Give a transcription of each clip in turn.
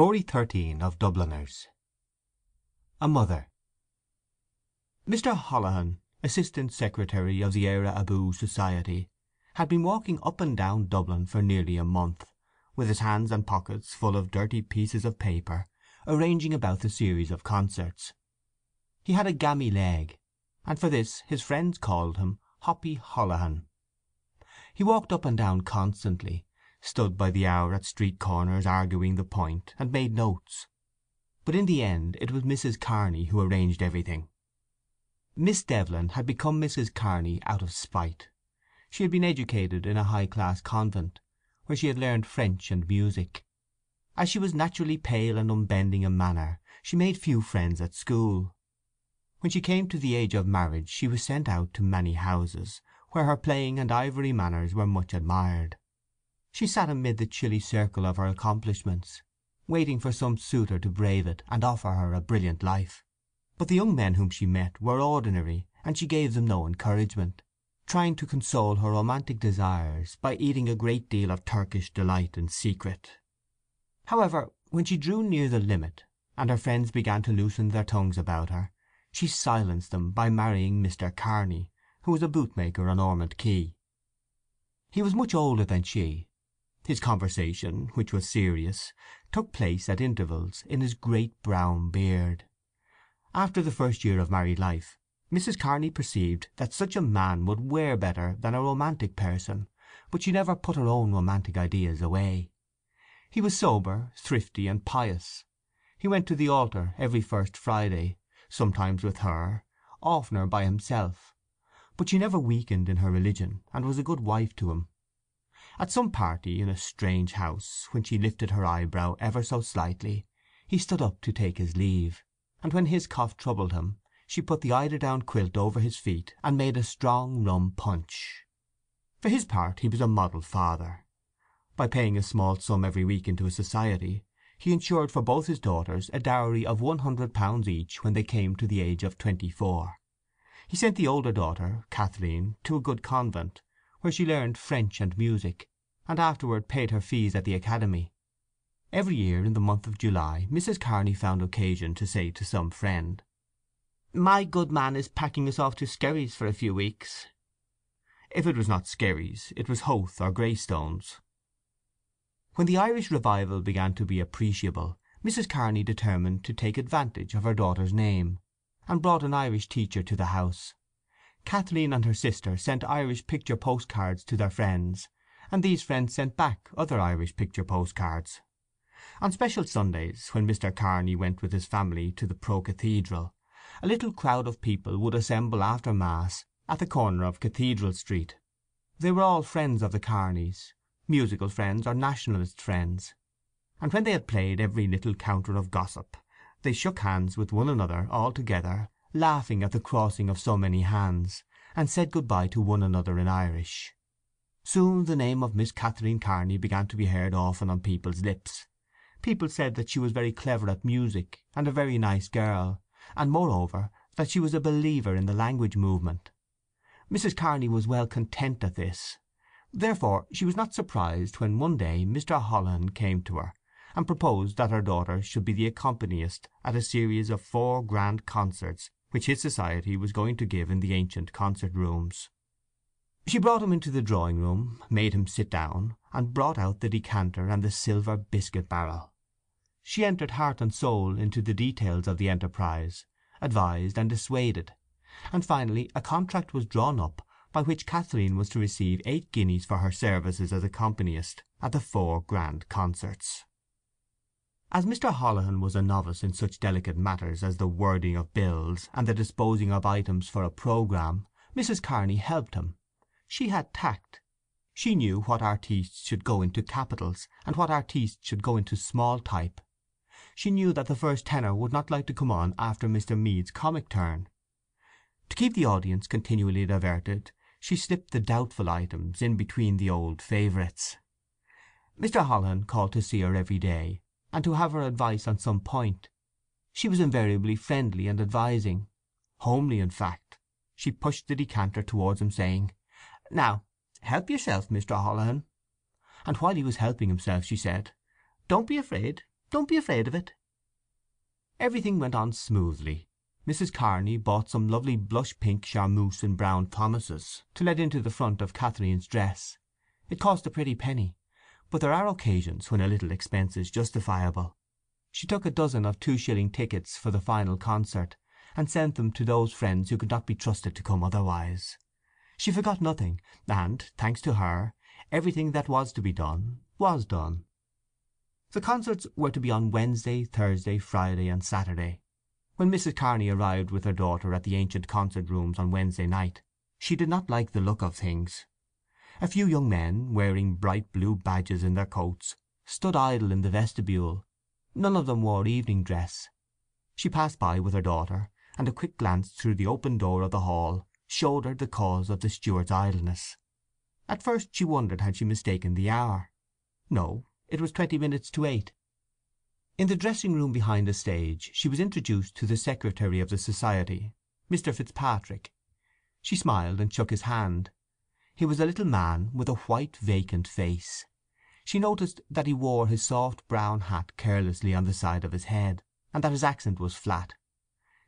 STORY XIII OF DUBLINERS A MOTHER Mr. Holohan, assistant secretary of the Eire Abu Society, had been walking up and down Dublin for nearly a month, with his hands and pockets full of dirty pieces of paper, arranging about the series of concerts. He had a gammy leg, and for this his friends called him Hoppy Holohan. He walked up and down constantly, stood by the hour at street corners arguing the point, and made notes. But in the end it was Mrs. Kearney who arranged everything. Miss Devlin had become Mrs. Kearney out of spite. She had been educated in a high class convent, where she had learned French and music. As she was naturally pale and unbending in manner she made few friends at school. When she came to the age of marriage she was sent out to many houses, where her playing and ivory manners were much admired. She sat amid the chilly circle of her accomplishments, waiting for some suitor to brave it and offer her a brilliant life. But the young men whom she met were ordinary, and she gave them no encouragement, trying to console her romantic desires by eating a great deal of Turkish delight in secret. However, when she drew near the limit, and her friends began to loosen their tongues about her, she silenced them by marrying Mr. Kearney, who was a bootmaker on Ormond Quay. He was much older than she, his conversation, which was serious, took place at intervals in his great brown beard. After the first year of married life Mrs. Kearney perceived that such a man would wear better than a romantic person, but she never put her own romantic ideas away. He was sober, thrifty, and pious. He went to the altar every first Friday, sometimes with her, oftener by himself; but she never weakened in her religion, and was a good wife to him. At some party in a strange house, when she lifted her eyebrow ever so slightly, he stood up to take his leave, and when his cough troubled him she put the eiderdown quilt over his feet and made a strong rum punch. For his part he was a model father. By paying a small sum every week into a society he ensured for both his daughters a dowry of one hundred pounds each when they came to the age of twenty four. He sent the older daughter, Kathleen, to a good convent, where she learned French and music, and afterward paid her fees at the academy. Every year in the month of July Mrs. Kearney found occasion to say to some friend, "My good man is packing us off to Skerries for a few weeks." If it was not Skerries it was Howth or Greystones. When the Irish revival began to be appreciable Mrs. Kearney determined to take advantage of her daughter's name, and brought an Irish teacher to the house. Kathleen and her sister sent Irish picture postcards to their friends, and these friends sent back other Irish picture postcards. On special Sundays, when Mr. Kearney went with his family to the Pro Cathedral, a little crowd of people would assemble after Mass at the corner of Cathedral Street. They were all friends of the Kearneys, musical friends or nationalist friends, and when they had played every little counter of gossip they shook hands with one another all together, laughing at the crossing of so many hands, and said good bye to one another in Irish. Soon the name of Miss Catherine Kearney began to be heard often on people's lips. People said that she was very clever at music, and a very nice girl, and moreover that she was a believer in the language movement. Mrs. Kearney was well content at this. Therefore she was not surprised when one day Mr. Holohan came to her and proposed that her daughter should be the accompanist at a series of four grand concerts which his society was going to give in the ancient concert rooms. She brought him into the drawing room, made him sit down, and brought out the decanter and the silver biscuit barrel. She entered heart and soul into the details of the enterprise, advised and dissuaded, and finally a contract was drawn up by which Kathleen was to receive eight guineas for her services as accompanist at the four grand concerts. As Mr. Holohan was a novice in such delicate matters as the wording of bills and the disposing of items for a programme, Mrs. Kearney helped him. She had tact. She knew what artistes should go into capitals, and what artistes should go into small type. She knew that the first tenor would not like to come on after Mr. Meade's comic turn. To keep the audience continually diverted she slipped the doubtful items in between the old favourites. Mr. Holohan called to see her every day, and to have her advice on some point. She was invariably friendly and advising; homely, in fact. She pushed the decanter towards him, saying, "Now help yourself, Mr. Holohan." And while he was helping himself she said, "Don't be afraid. Don't be afraid of it." Everything went on smoothly. Mrs. Kearney bought some lovely blush pink charmeuse in Brown Thomas's, to let into the front of Catherine's dress. It cost a pretty penny, but there are occasions when a little expense is justifiable. She took a dozen of two shilling tickets for the final concert, and sent them to those friends who could not be trusted to come otherwise. She forgot nothing, and, thanks to her, everything that was to be done was done. The concerts were to be on Wednesday, Thursday, Friday, and Saturday. When Mrs. Kearney arrived with her daughter at the ancient concert rooms on Wednesday night, she did not like the look of things. A few young men, wearing bright blue badges in their coats, stood idle in the vestibule. None of them wore evening dress. She passed by with her daughter, and a quick glance through the open door of the hall showed her the cause of the steward's idleness. At first she wondered had she mistaken the hour. No, it was twenty minutes to eight. In the dressing room behind the stage she was introduced to the secretary of the society, Mr. Fitzpatrick. She smiled and shook his hand. He was a little man with a white vacant face. She noticed that he wore his soft brown hat carelessly on the side of his head, and that his accent was flat.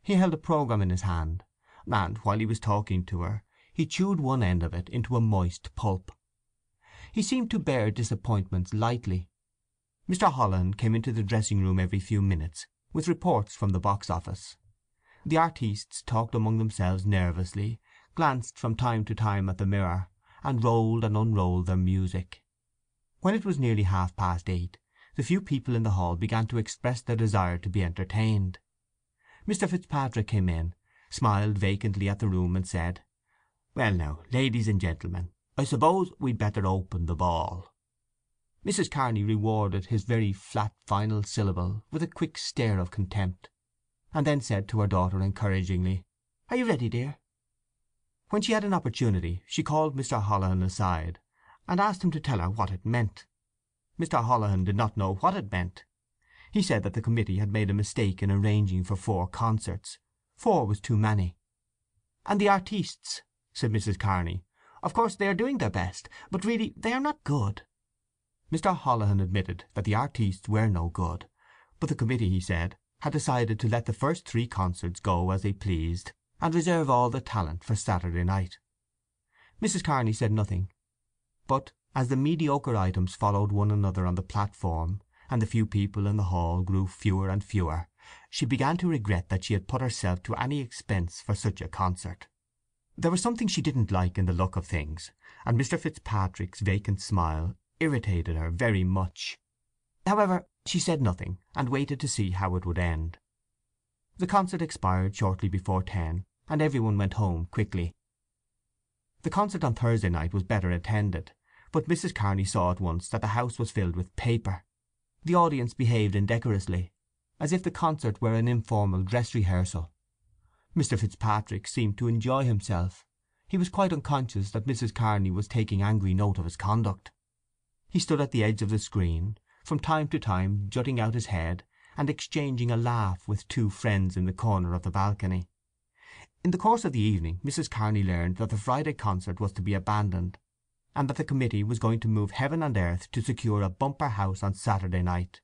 He held a programme in his hand, and while he was talking to her he chewed one end of it into a moist pulp. He seemed to bear disappointments lightly. Mr. Holohan came into the dressing room every few minutes with reports from the box office. The artistes talked among themselves nervously, glanced from time to time at the mirror, and rolled and unrolled their music. When it was nearly half past eight the few people in the hall began to express their desire to be entertained. Mr. Fitzpatrick came in, smiled vacantly at the room, and said, "Well now, ladies and gentlemen, I suppose we'd better open the ball." Mrs. Kearney rewarded his very flat final syllable with a quick stare of contempt, and then said to her daughter encouragingly, "Are you ready, dear?" When she had an opportunity she called Mr. Holohan aside, and asked him to tell her what it meant. Mr. Holohan did not know what it meant. He said that the committee had made a mistake in arranging for four concerts. Four was too many. "And the artistes," said Mrs. Kearney. "Of course they are doing their best, but really they are not good." Mr. Holohan admitted that the artistes were no good, but the committee, he said, had decided to let the first three concerts go as they pleased, and reserve all the talent for Saturday night. Mrs. Kearney said nothing, but as the mediocre items followed one another on the platform, and the few people in the hall grew fewer and fewer, she began to regret that she had put herself to any expense for such a concert. There was something she didn't like in the look of things, and Mr. Fitzpatrick's vacant smile irritated her very much. However, she said nothing, and waited to see how it would end. The concert expired shortly before ten, and every one went home quickly. The concert on Thursday night was better attended, but Mrs. Kearney saw at once that the house was filled with paper. The audience behaved indecorously, as if the concert were an informal dress rehearsal. Mr. Fitzpatrick seemed to enjoy himself. He was quite unconscious that Mrs. Kearney was taking angry note of his conduct. He stood at the edge of the screen, from time to time jutting out his head and exchanging a laugh with two friends in the corner of the balcony. In the course of the evening Mrs. Kearney learned that the Friday concert was to be abandoned, and that the committee was going to move heaven and earth to secure a bumper house on Saturday night.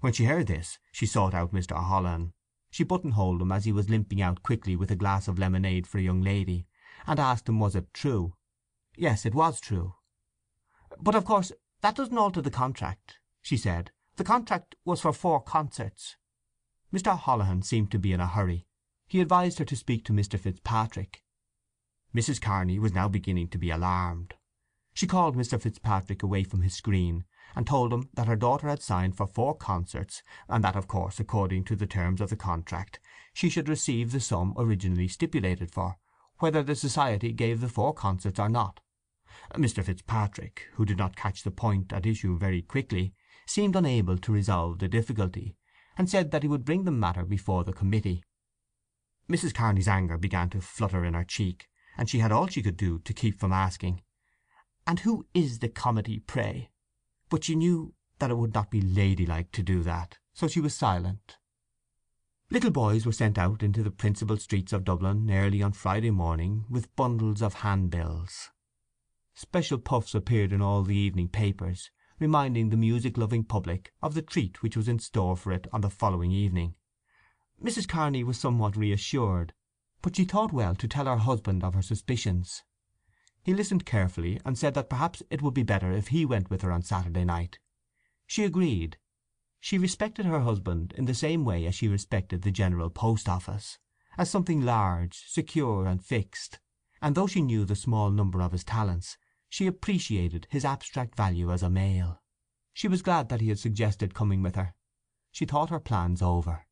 When she heard this she sought out Mr. Holohan. She buttonholed him as he was limping out quickly with a glass of lemonade for a young lady, and asked him was it true. Yes, it was true. "But of course "That doesn't alter the contract," she said. "The contract was for four concerts." Mr. Holohan seemed to be in a hurry. He advised her to speak to Mr. Fitzpatrick. Mrs. Kearney was now beginning to be alarmed. She called Mr. Fitzpatrick away from his screen, and told him that her daughter had signed for four concerts, and that of course, according to the terms of the contract, she should receive the sum originally stipulated for, whether the society gave the four concerts or not. Mr. Fitzpatrick, who did not catch the point at issue very quickly, seemed unable to resolve the difficulty, and said that he would bring the matter before the committee. Mrs. Kearney's anger began to flutter in her cheek, and she had all she could do to keep from asking, "And who is the comedy, pray?" But she knew that it would not be ladylike to do that, so she was silent. Little boys were sent out into the principal streets of Dublin early on Friday morning with bundles of handbills. Special puffs appeared in all the evening papers, reminding the music loving public of the treat which was in store for it on the following evening. Mrs. Kearney was somewhat reassured, but she thought well to tell her husband of her suspicions. He listened carefully, and said that perhaps it would be better if he went with her on Saturday night. She agreed. She respected her husband in the same way as she respected the General Post Office, as something large, secure, and fixed; and though she knew the small number of his talents, she appreciated his abstract value as a male. She was glad that he had suggested coming with her. She thought her plans over.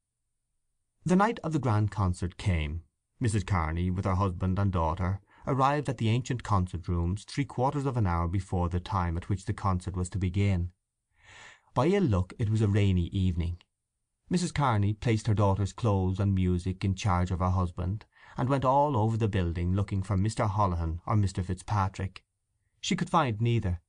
The night of the grand concert came. Mrs. Kearney, with her husband and daughter, arrived at the ancient concert rooms three quarters of an hour before the time at which the concert was to begin. By ill luck it was a rainy evening. Mrs. Kearney placed her daughter's clothes and music in charge of her husband, and went all over the building looking for Mr. Holohan or Mr. Fitzpatrick. She could find neither.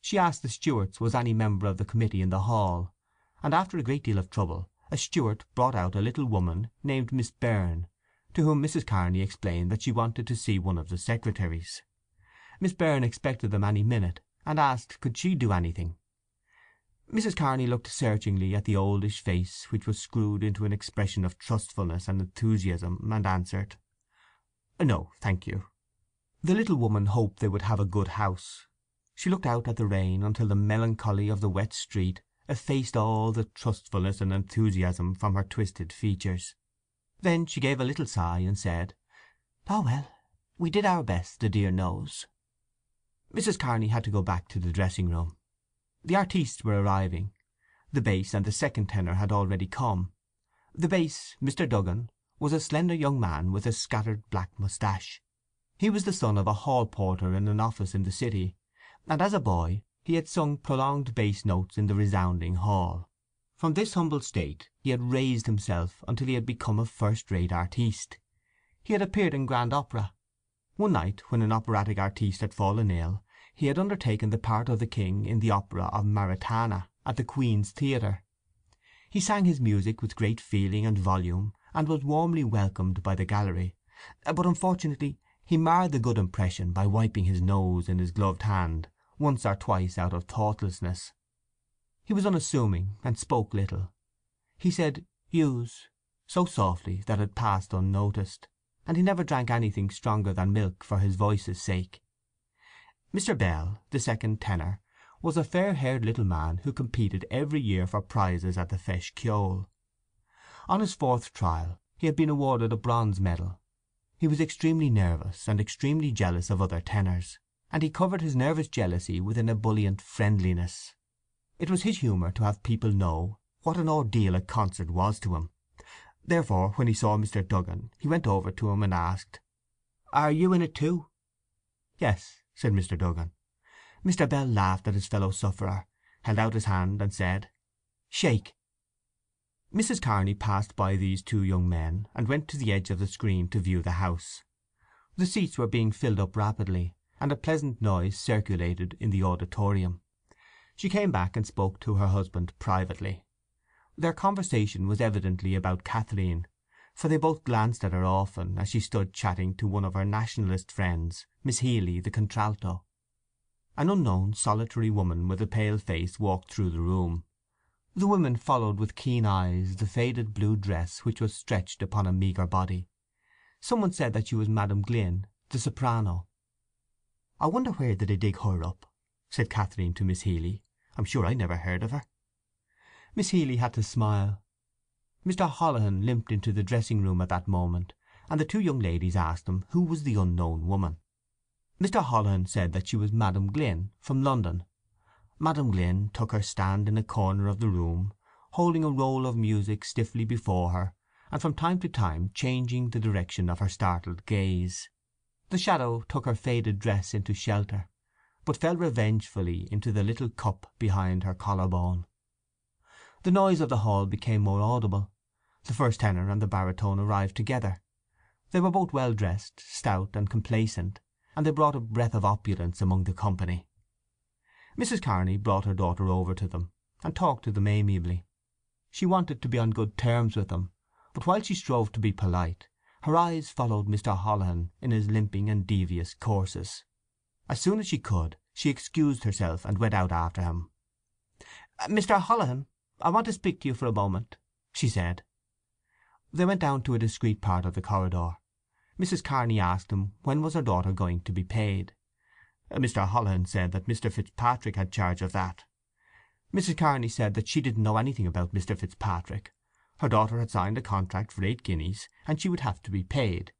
She asked the stewards was any member of the committee in the hall, and after a great deal of trouble a steward brought out a little woman named Miss Byrne, to whom Mrs. Kearney explained that she wanted to see one of the secretaries. Miss Byrne expected them any minute, and asked could she do anything. Mrs. Kearney looked searchingly at the oldish face, which was screwed into an expression of trustfulness and enthusiasm, and answered, "No, thank you." The little woman hoped they would have a good house. She looked out at the rain until the melancholy of the wet street effaced all the trustfulness and enthusiasm from her twisted features. Then she gave a little sigh, and said, "Ah well, we did our best, the dear knows." Mrs. Kearney had to go back to the dressing room. The artistes were arriving. The bass and the second tenor had already come. The bass, Mr. Duggan, was a slender young man with a scattered black moustache. He was the son of a hall porter in an office in the city, and as a boy he had sung prolonged bass notes in the resounding hall. From this humble state he had raised himself until he had become a first-rate artiste. He had appeared in grand opera. One night, when an operatic artiste had fallen ill, he had undertaken the part of the king in the opera of Maritana, at the Queen's Theatre. He sang his music with great feeling and volume, and was warmly welcomed by the gallery, but unfortunately he marred the good impression by wiping his nose in his gloved hand once or twice out of thoughtlessness. He was unassuming, and spoke little. He said "Use" so softly that it passed unnoticed, and he never drank anything stronger than milk for his voice's sake. Mr. Bell, the second tenor, was a fair haired little man who competed every year for prizes at the Feis Ceoil. On his fourth trial he had been awarded a bronze medal. He was extremely nervous, and extremely jealous of other tenors and he covered his nervous jealousy with an ebullient friendliness. It was his humour to have people know what an ordeal a concert was to him. Therefore when he saw Mr. Duggan he went over to him and asked, "Are you in it too?" "Yes," said Mr. Duggan. Mr. Bell laughed at his fellow sufferer, held out his hand, and said, "Shake." Mrs. Kearney passed by these two young men, and went to the edge of the screen to view the house. The seats were being filled up rapidly, and a pleasant noise circulated in the auditorium. She came back and spoke to her husband privately. Their conversation was evidently about Kathleen, for they both glanced at her often as she stood chatting to one of her Nationalist friends, Miss Healy, the contralto. An unknown solitary woman with a pale face walked through the room. The women followed with keen eyes the faded blue dress which was stretched upon a meagre body. Some one said that she was Madam Glynn, the soprano. "I wonder where did they dig her up?" said Catherine to Miss Healy. "I'm sure I never heard of her." Miss Healy had to smile. Mr. Holohan limped into the dressing room at that moment, and the two young ladies asked him who was the unknown woman. Mr. Holohan said that she was Madam Glynn, from London. Madam Glynn took her stand in a corner of the room, holding a roll of music stiffly before her, and from time to time changing the direction of her startled gaze. The shadow took her faded dress into shelter, but fell revengefully into the little cup behind her collar bone. The noise of the hall became more audible. The first tenor and the baritone arrived together. They were both well dressed, stout, and complacent, and they brought a breath of opulence among the company. Mrs. Kearney brought her daughter over to them, and talked to them amiably. She wanted to be on good terms with them, but while she strove to be polite her eyes followed Mr. Holohan in his limping and devious courses. As soon as she could she excused herself and went out after him, uh, "Mr. Holohan, I want to speak to you for a moment," she said. They went down to a discreet part of the corridor. Mrs. Kearney asked him when was her daughter going to be paid. Uh, Mr. Holohan said that Mr. Fitzpatrick had charge of that. Mrs. Kearney said that she didn't know anything about Mr. Fitzpatrick. Her daughter had signed a contract for eight guineas, and she would have to be paid.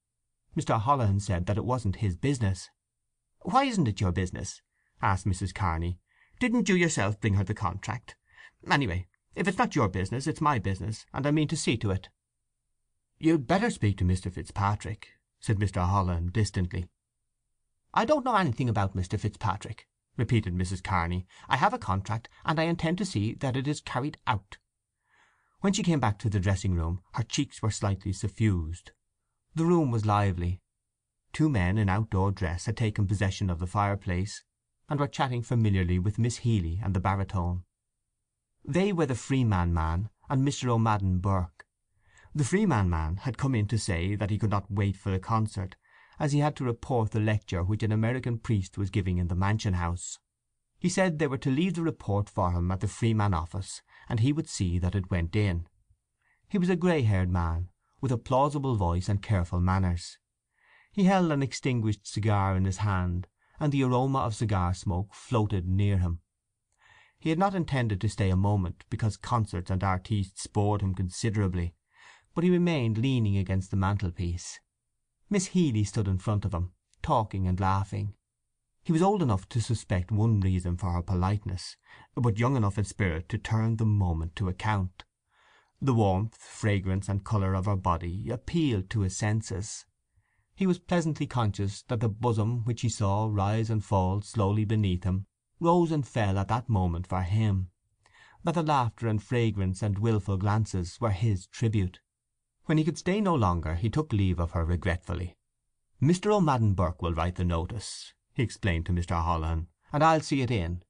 Mr. Holohan said that it wasn't his business. "Why isn't it your business?" asked Mrs. Kearney. "Didn't you yourself bring her the contract? Anyway, if it's not your business, it's my business, and I mean to see to it." "You'd better speak to Mr. Fitzpatrick," said Mr. Holohan distantly. "I don't know anything about Mr. Fitzpatrick," repeated Mrs. Kearney. "I have a contract, and I intend to see that it is carried out." When she came back to the dressing room her cheeks were slightly suffused. The room was lively. Two men in outdoor dress had taken possession of the fireplace, and were chatting familiarly with Miss Healy and the baritone. They were the Freeman man and Mr. O'Madden Burke. The Freeman man had come in to say that he could not wait for the concert, as he had to report the lecture which an American priest was giving in the Mansion House. He said they were to leave the report for him at the Freeman office, and he would see that it went in. He was a grey haired man, with a plausible voice and careful manners. He held an extinguished cigar in his hand, and the aroma of cigar smoke floated near him. He had not intended to stay a moment, because concerts and artistes bored him considerably, but he remained leaning against the mantelpiece. Miss Healy stood in front of him, talking and laughing. He was old enough to suspect one reason for her politeness, but young enough in spirit to turn the moment to account. The warmth, fragrance, and colour of her body appealed to his senses. He was pleasantly conscious that the bosom which he saw rise and fall slowly beneath him rose and fell at that moment for him; that the laughter and fragrance and wilful glances were his tribute. When he could stay no longer he took leave of her regretfully. "Mr. O'Madden Burke will write the notice," he explained to Mr. Holohan, "and I'll see it in."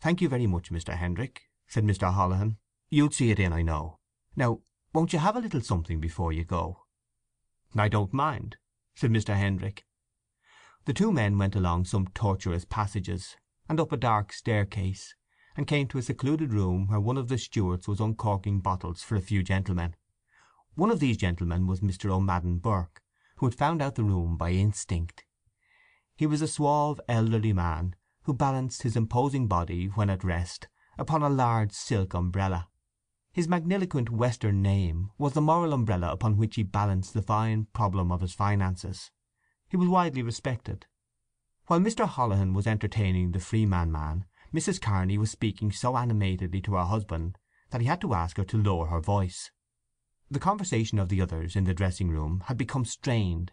"Thank you very much, Mr. Hendrick," said Mr. Holohan. "You'll see it in, I know. Now, won't you have a little something before you go?" "I don't mind," said Mr. Hendrick. The two men went along some tortuous passages, and up a dark staircase, and came to a secluded room where one of the stewards was uncorking bottles for a few gentlemen. One of these gentlemen was Mr. O'Madden Burke, who had found out the room by instinct. He was a suave elderly man, who balanced his imposing body, when at rest, upon a large silk umbrella. His magniloquent Western name was the moral umbrella upon which he balanced the fine problem of his finances. He was widely respected. While Mr. Holohan was entertaining the Freeman man Mrs. Kearney was speaking so animatedly to her husband that he had to ask her to lower her voice. The conversation of the others in the dressing room had become strained.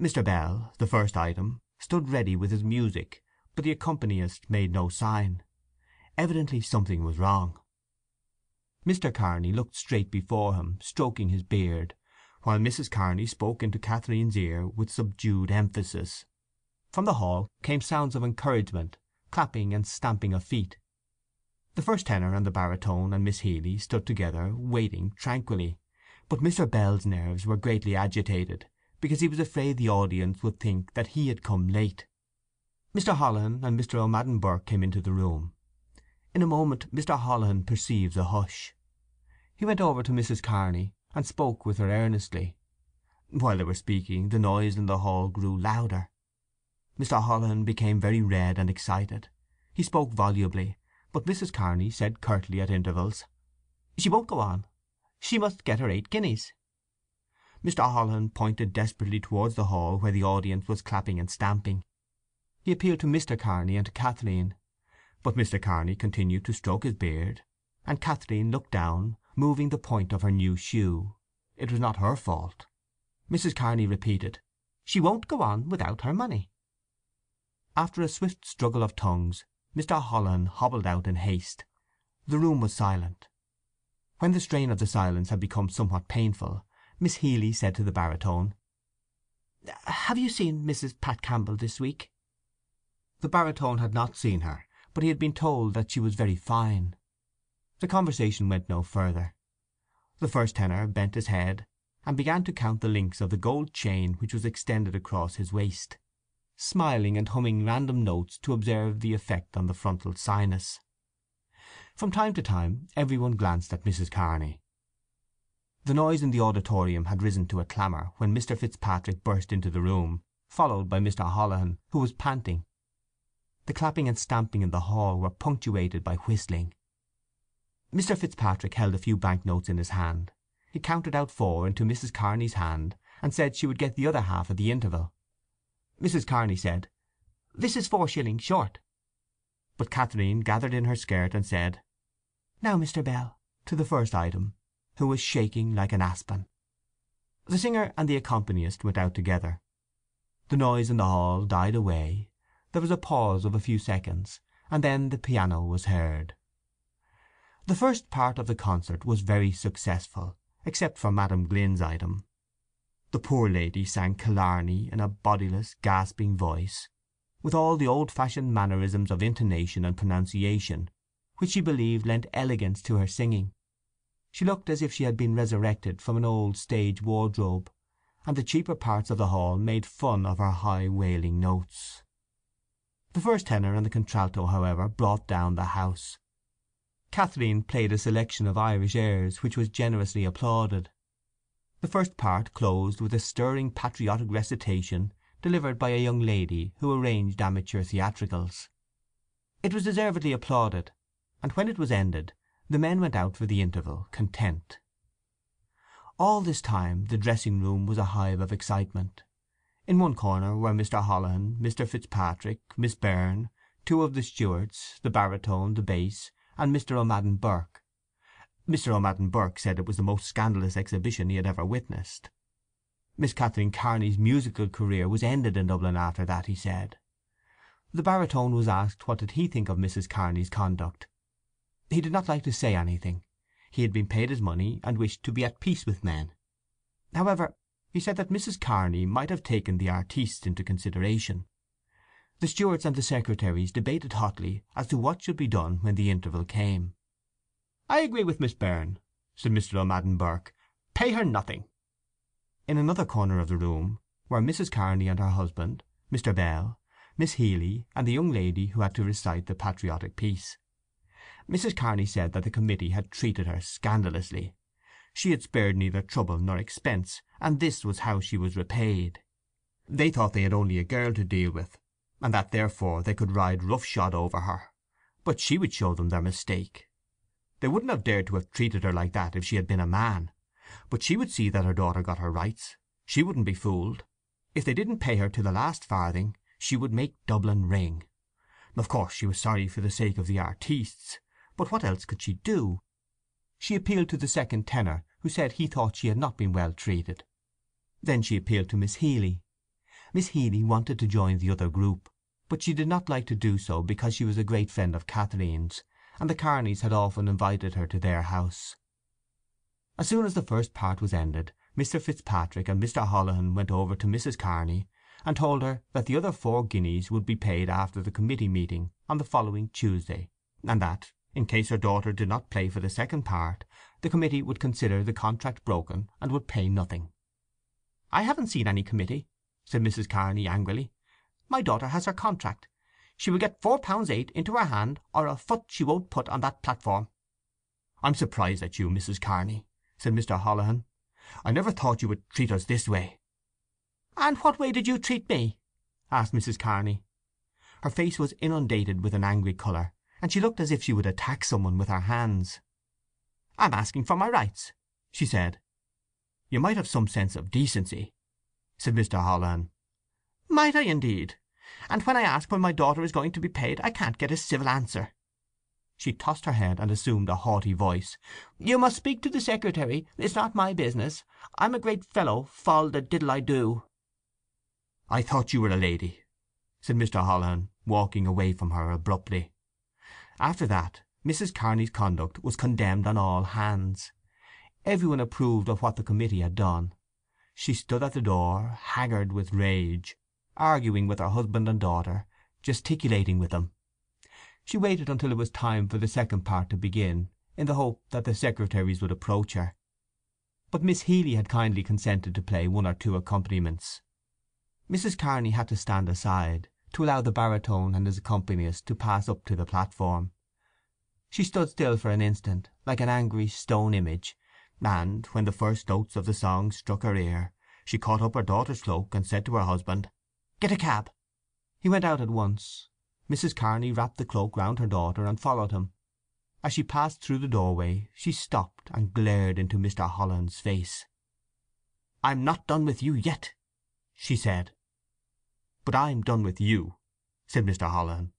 Mr. Bell, the first item, stood ready with his music, but the accompanist made no sign. Evidently something was wrong. Mr. Kearney looked straight before him, stroking his beard, while Mrs. Kearney spoke into Catherine's ear with subdued emphasis. From the hall came sounds of encouragement, clapping and stamping of feet. The first tenor and the baritone and Miss Healy stood together, waiting tranquilly, but Mr. Bell's nerves were greatly agitated, because he was afraid the audience would think that he had come late. Mr. Holohan and Mr. O'Madden Burke came into the room. In a moment Mr. Holohan perceived the hush. He went over to Mrs. Kearney, and spoke with her earnestly. While they were speaking the noise in the hall grew louder. Mr. Holohan became very red and excited. He spoke volubly, but Mrs. Kearney said curtly at intervals, "She won't go on. She must get her eight guineas." Mr. Holohan pointed desperately towards the hall where the audience was clapping and stamping. He appealed to Mr. Kearney and to Kathleen, but Mr. Kearney continued to stroke his beard, and Kathleen looked down, moving the point of her new shoe. It was not her fault. Mrs. Kearney repeated, "She won't go on without her money." After a swift struggle of tongues Mr. Holohan hobbled out in haste. The room was silent. When the strain of the silence had become somewhat painful Miss Healy said to the baritone, "Have you seen Mrs. Pat Campbell this week?" The baritone had not seen her, but he had been told that she was very fine. The conversation went no further. The first tenor bent his head, and began to count the links of the gold chain which was extended across his waist, smiling and humming random notes to observe the effect on the frontal sinus. From time to time every one glanced at Mrs. Kearney. The noise in the auditorium had risen to a clamour when Mr. Fitzpatrick burst into the room, followed by Mr. Holohan, who was panting. The clapping and stamping in the hall were punctuated by whistling. Mr. Fitzpatrick held a few bank notes in his hand. He counted out four into Mrs. Kearney's hand, and said she would get the other half at the interval. Mrs. Kearney said, "This is four shillings short." But Catherine gathered in her skirt and said, "Now, Mr. Bell," to the first item, who was shaking like an aspen. The singer and the accompanist went out together. The noise in the hall died away. There was a pause of a few seconds, and then the piano was heard. The first part of the concert was very successful, except for Madam Glynn's item. The poor lady sang Killarney in a bodiless, gasping voice, with all the old fashioned mannerisms of intonation and pronunciation which she believed lent elegance to her singing. She looked as if she had been resurrected from an old stage wardrobe, and the cheaper parts of the hall made fun of her high wailing notes. The first tenor and the contralto, however, brought down the house. Catherine played a selection of Irish airs which was generously applauded. The first part closed with a stirring patriotic recitation delivered by a young lady who arranged amateur theatricals. It was deservedly applauded, and when it was ended the men went out for the interval content. All this time the dressing room was a hive of excitement. In one corner were Mr. Holohan, Mr. Fitzpatrick, Miss Byrne, two of the stewards, the baritone, the bass, and Mr. O'Madden Burke. Mr. O'Madden Burke said it was the most scandalous exhibition he had ever witnessed. Miss Catherine Kearney's musical career was ended in Dublin after that, he said. The baritone was asked what did he think of Mrs. Kearney's conduct. He did not like to say anything. He had been paid his money, and wished to be at peace with men. However, he said that Mrs. Kearney might have taken the artistes into consideration. The stewards and the secretaries debated hotly as to what should be done when the interval came. "I agree with Miss Byrne," said Mr. O'Madden Burke. "Pay her nothing." In another corner of the room were Mrs. Kearney and her husband, Mr. Bell, Miss Healy, and the young lady who had to recite the patriotic piece. Mrs. Kearney said that the committee had treated her scandalously. She had spared neither trouble nor expense, and this was how she was repaid. They thought they had only a girl to deal with, and that therefore they could ride roughshod over her. But she would show them their mistake. They wouldn't have dared to have treated her like that if she had been a man. But she would see that her daughter got her rights. She wouldn't be fooled. If they didn't pay her to the last farthing, she would make Dublin ring. Of course she was sorry for the sake of the artistes, but what else could she do? She appealed to the second tenor, who said he thought she had not been well treated. Then she appealed to Miss Healy. Miss Healy wanted to join the other group, but she did not like to do so because she was a great friend of Catherine's, and the Kearneys had often invited her to their house. As soon as the first part was ended Mr. Fitzpatrick and Mr. Holohan went over to Mrs. Kearney and told her that the other four guineas would be paid after the committee meeting on the following Tuesday, and that, in case her daughter did not play for the second part, the committee would consider the contract broken, and would pay nothing. "I haven't seen any committee," said Mrs. Kearney angrily. "My daughter has her contract. She will get four pounds eight into her hand, or a foot she won't put on that platform." "I'm surprised at you, Mrs. Kearney," said Mr. Holohan. "I never thought you would treat us this way." "And what way did you treat me?" asked Mrs. Kearney. Her face was inundated with an angry colour, and she looked as if she would attack some one with her hands. "I'm asking for my rights," she said. "You might have some sense of decency," said Mr. Holohan. "Might I, indeed? And when I ask when my daughter is going to be paid I can't get a civil answer." She tossed her head and assumed a haughty voice. "You must speak to the secretary. It's not my business. I'm a great fellow, fol de diddle I do." "I thought you were a lady," said Mr. Holohan, walking away from her abruptly. After that Mrs. Kearney's conduct was condemned on all hands. Every one approved of what the committee had done. She stood at the door, haggard with rage, arguing with her husband and daughter, gesticulating with them. She waited until it was time for the second part to begin, in the hope that the secretaries would approach her. But Miss Healy had kindly consented to play one or two accompaniments. Mrs. Kearney had to stand aside, to allow the baritone and his accompanist to pass up to the platform. She stood still for an instant, like an angry stone image, and, when the first notes of the song struck her ear, she caught up her daughter's cloak, and said to her husband, "Get a cab." He went out at once. Mrs. Kearney wrapped the cloak round her daughter, and followed him. As she passed through the doorway she stopped and glared into Mr. Holohan's face. "I'm not done with you yet!" she said. "But I'm done with you," said Mr. Holohan.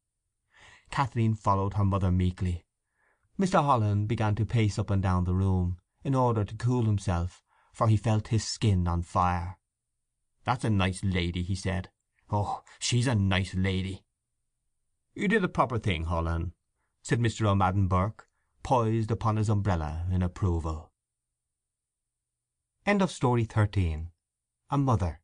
Kathleen followed her mother meekly. Mr. Holohan began to pace up and down the room, in order to cool himself, for he felt his skin on fire. "That's a nice lady," he said. "Oh, she's a nice lady!" "You did the proper thing, Holohan," said Mr. O'Madden Burke, poised upon his umbrella in approval. A Mother